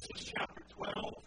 Genesis chapter 12.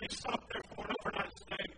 they stopped for an overnight stay.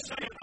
say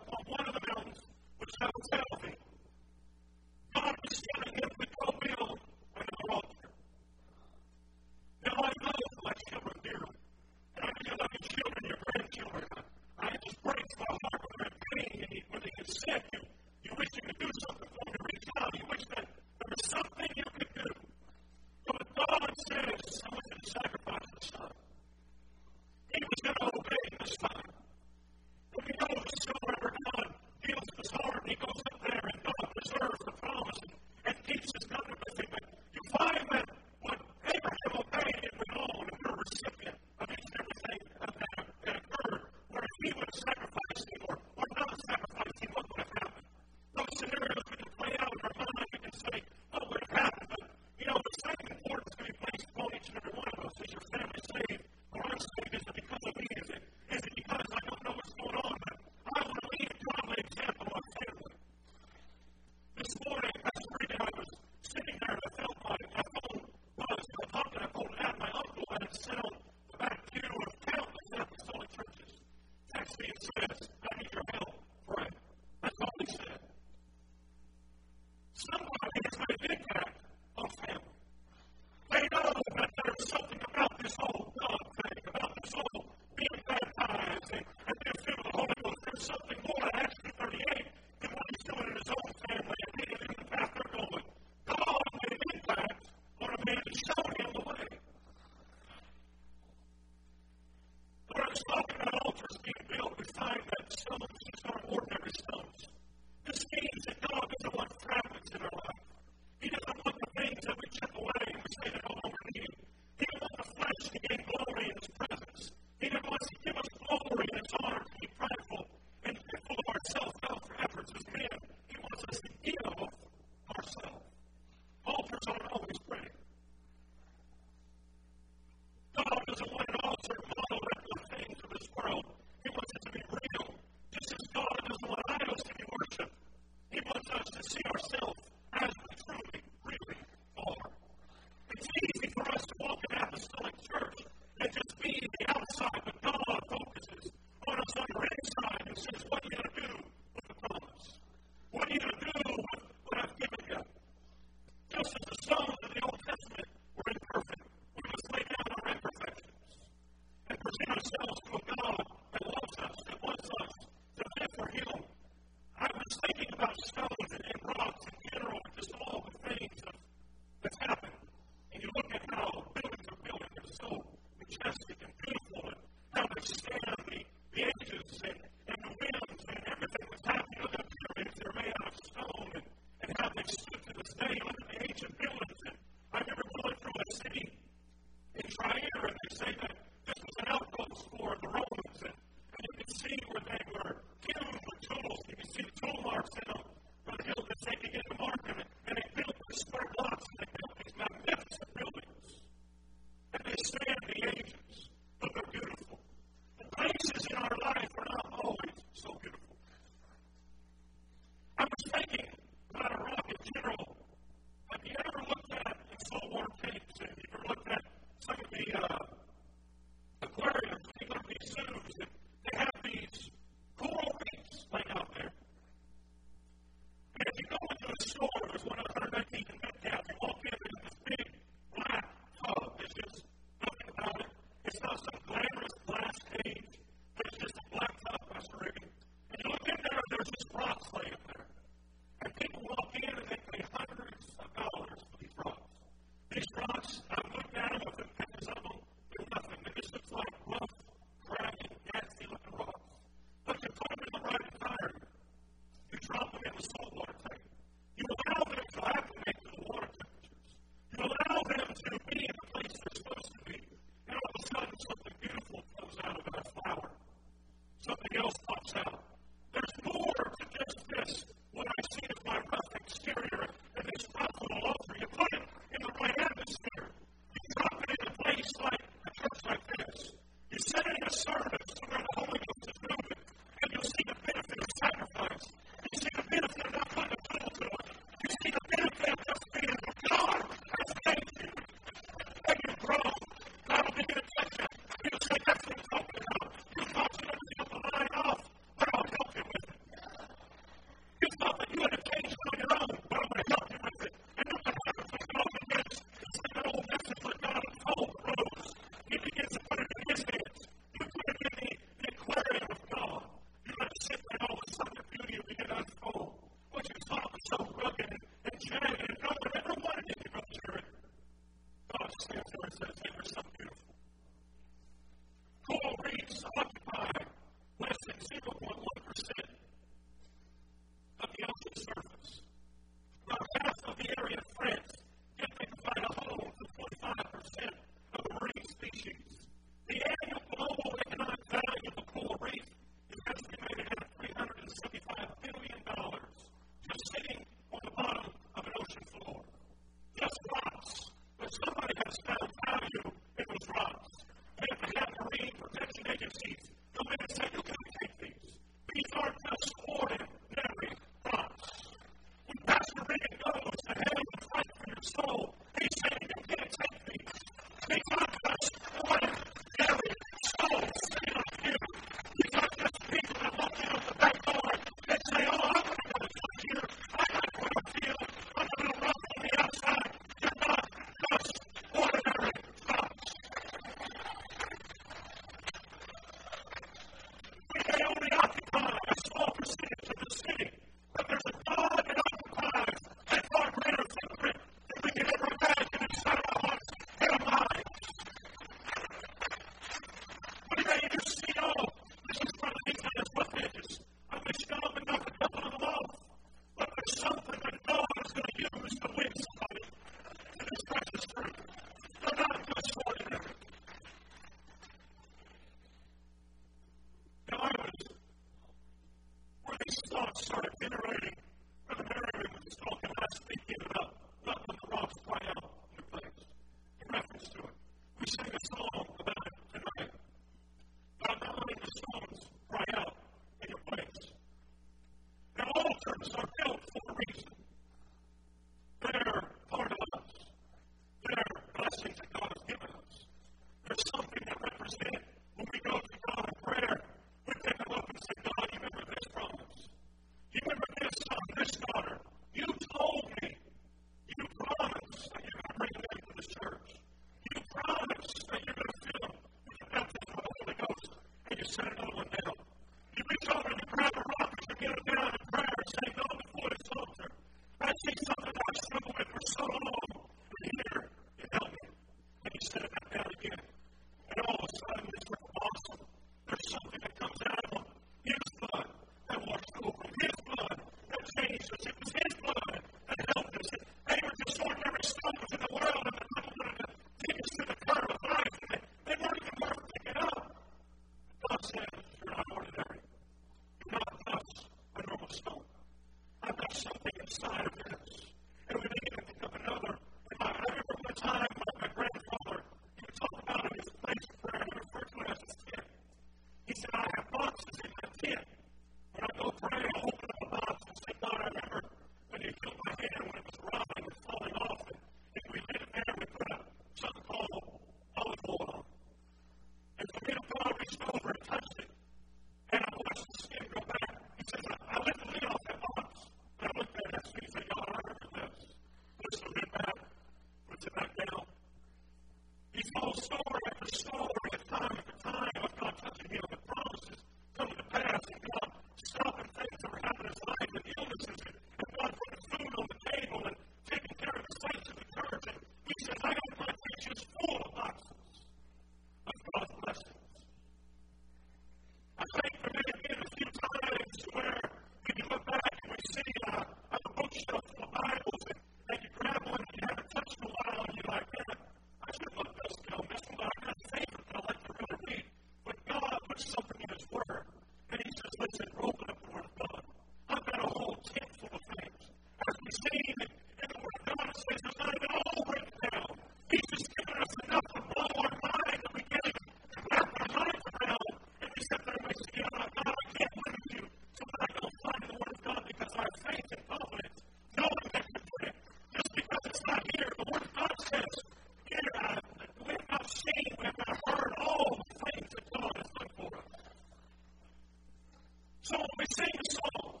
So we sing a song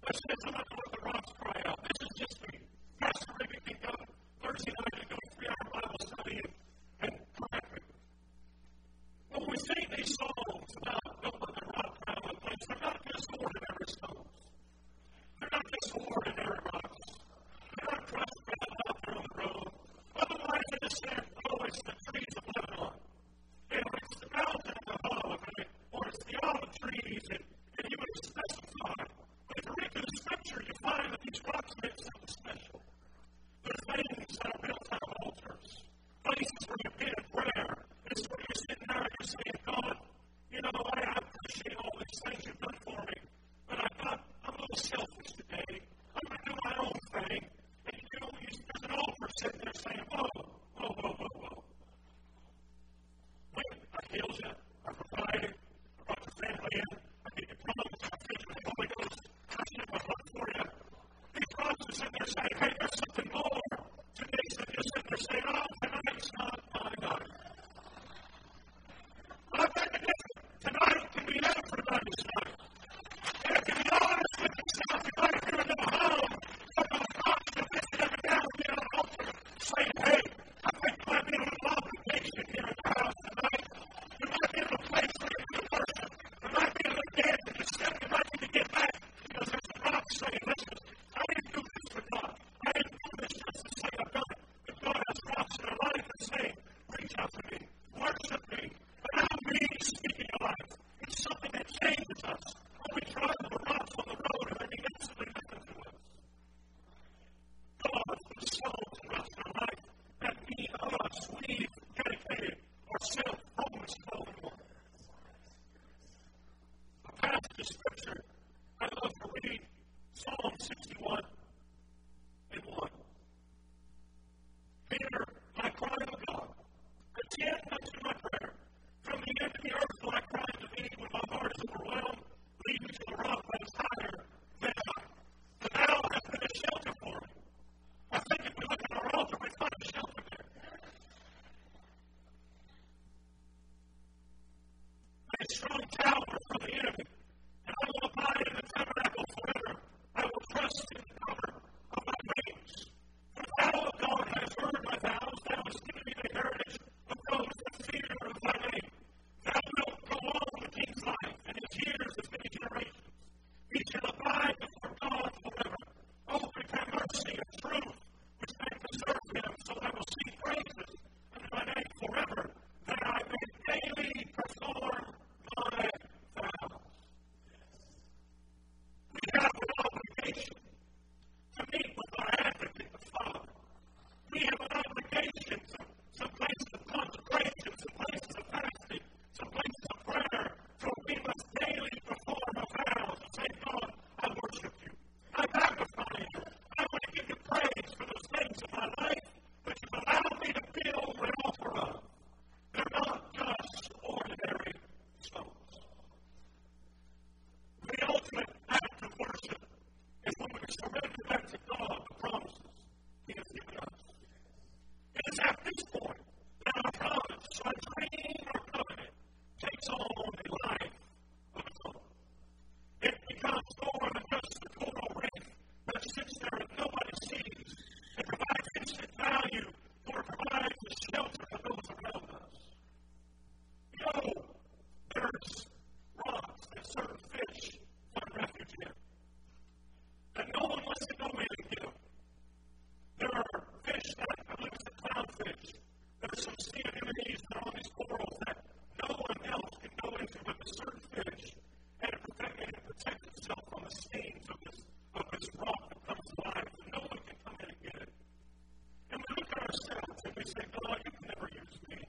that says, I'm not to let the rocks cry out. This is just me. say, hey, there's something more. say, God, you never use me.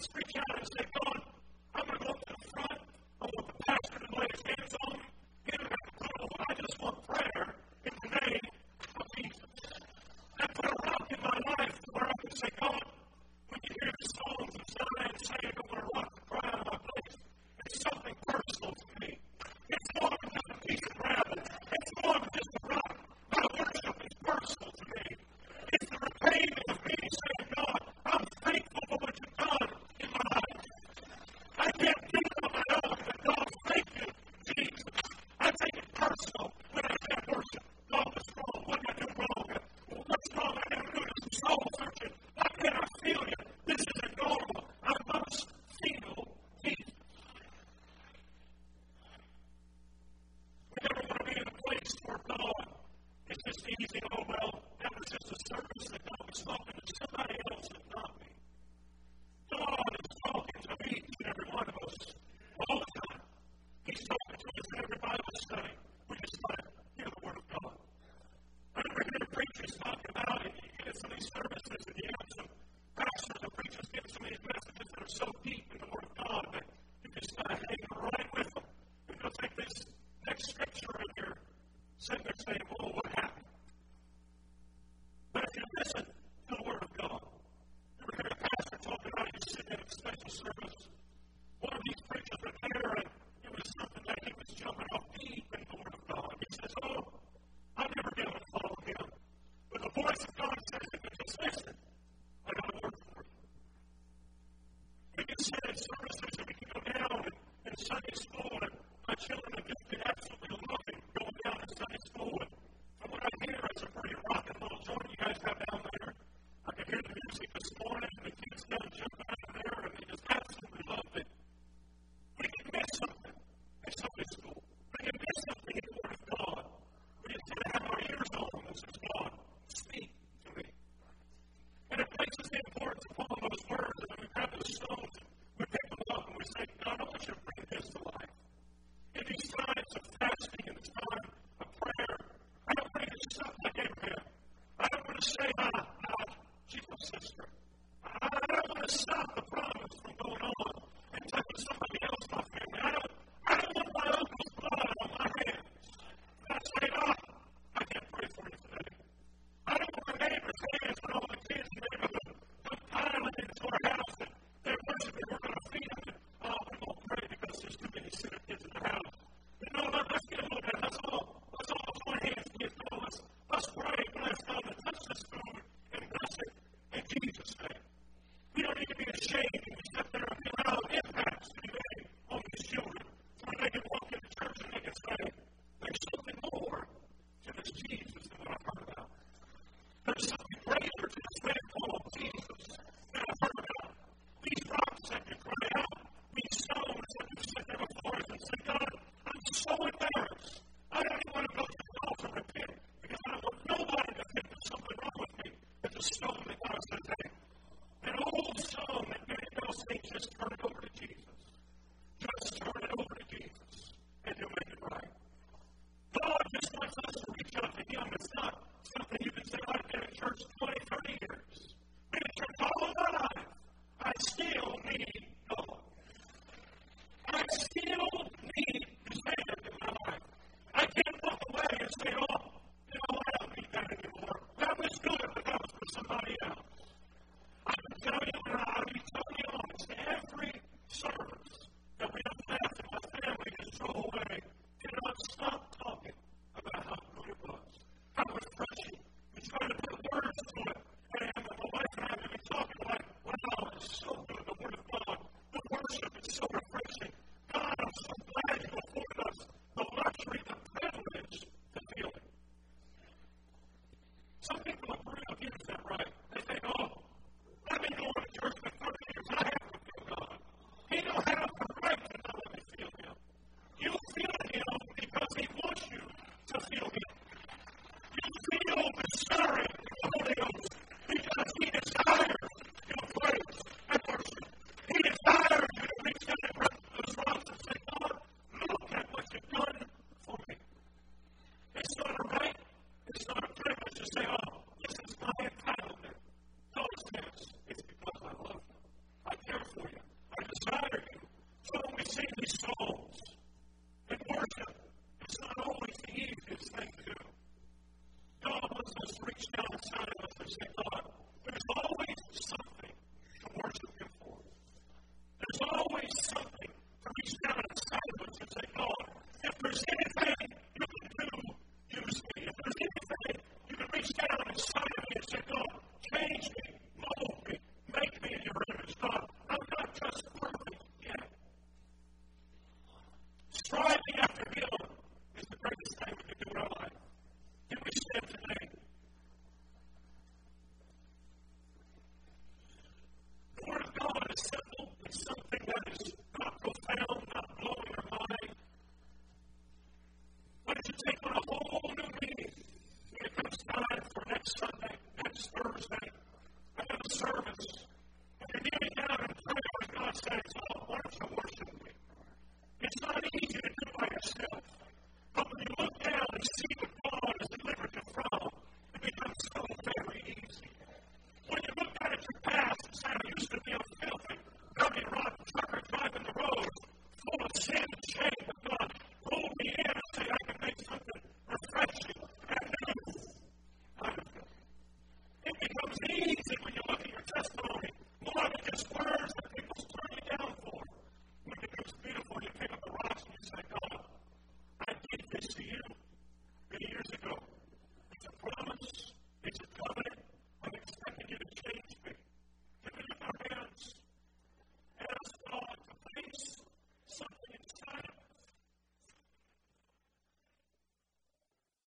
God that you just Not easy to do by yourself.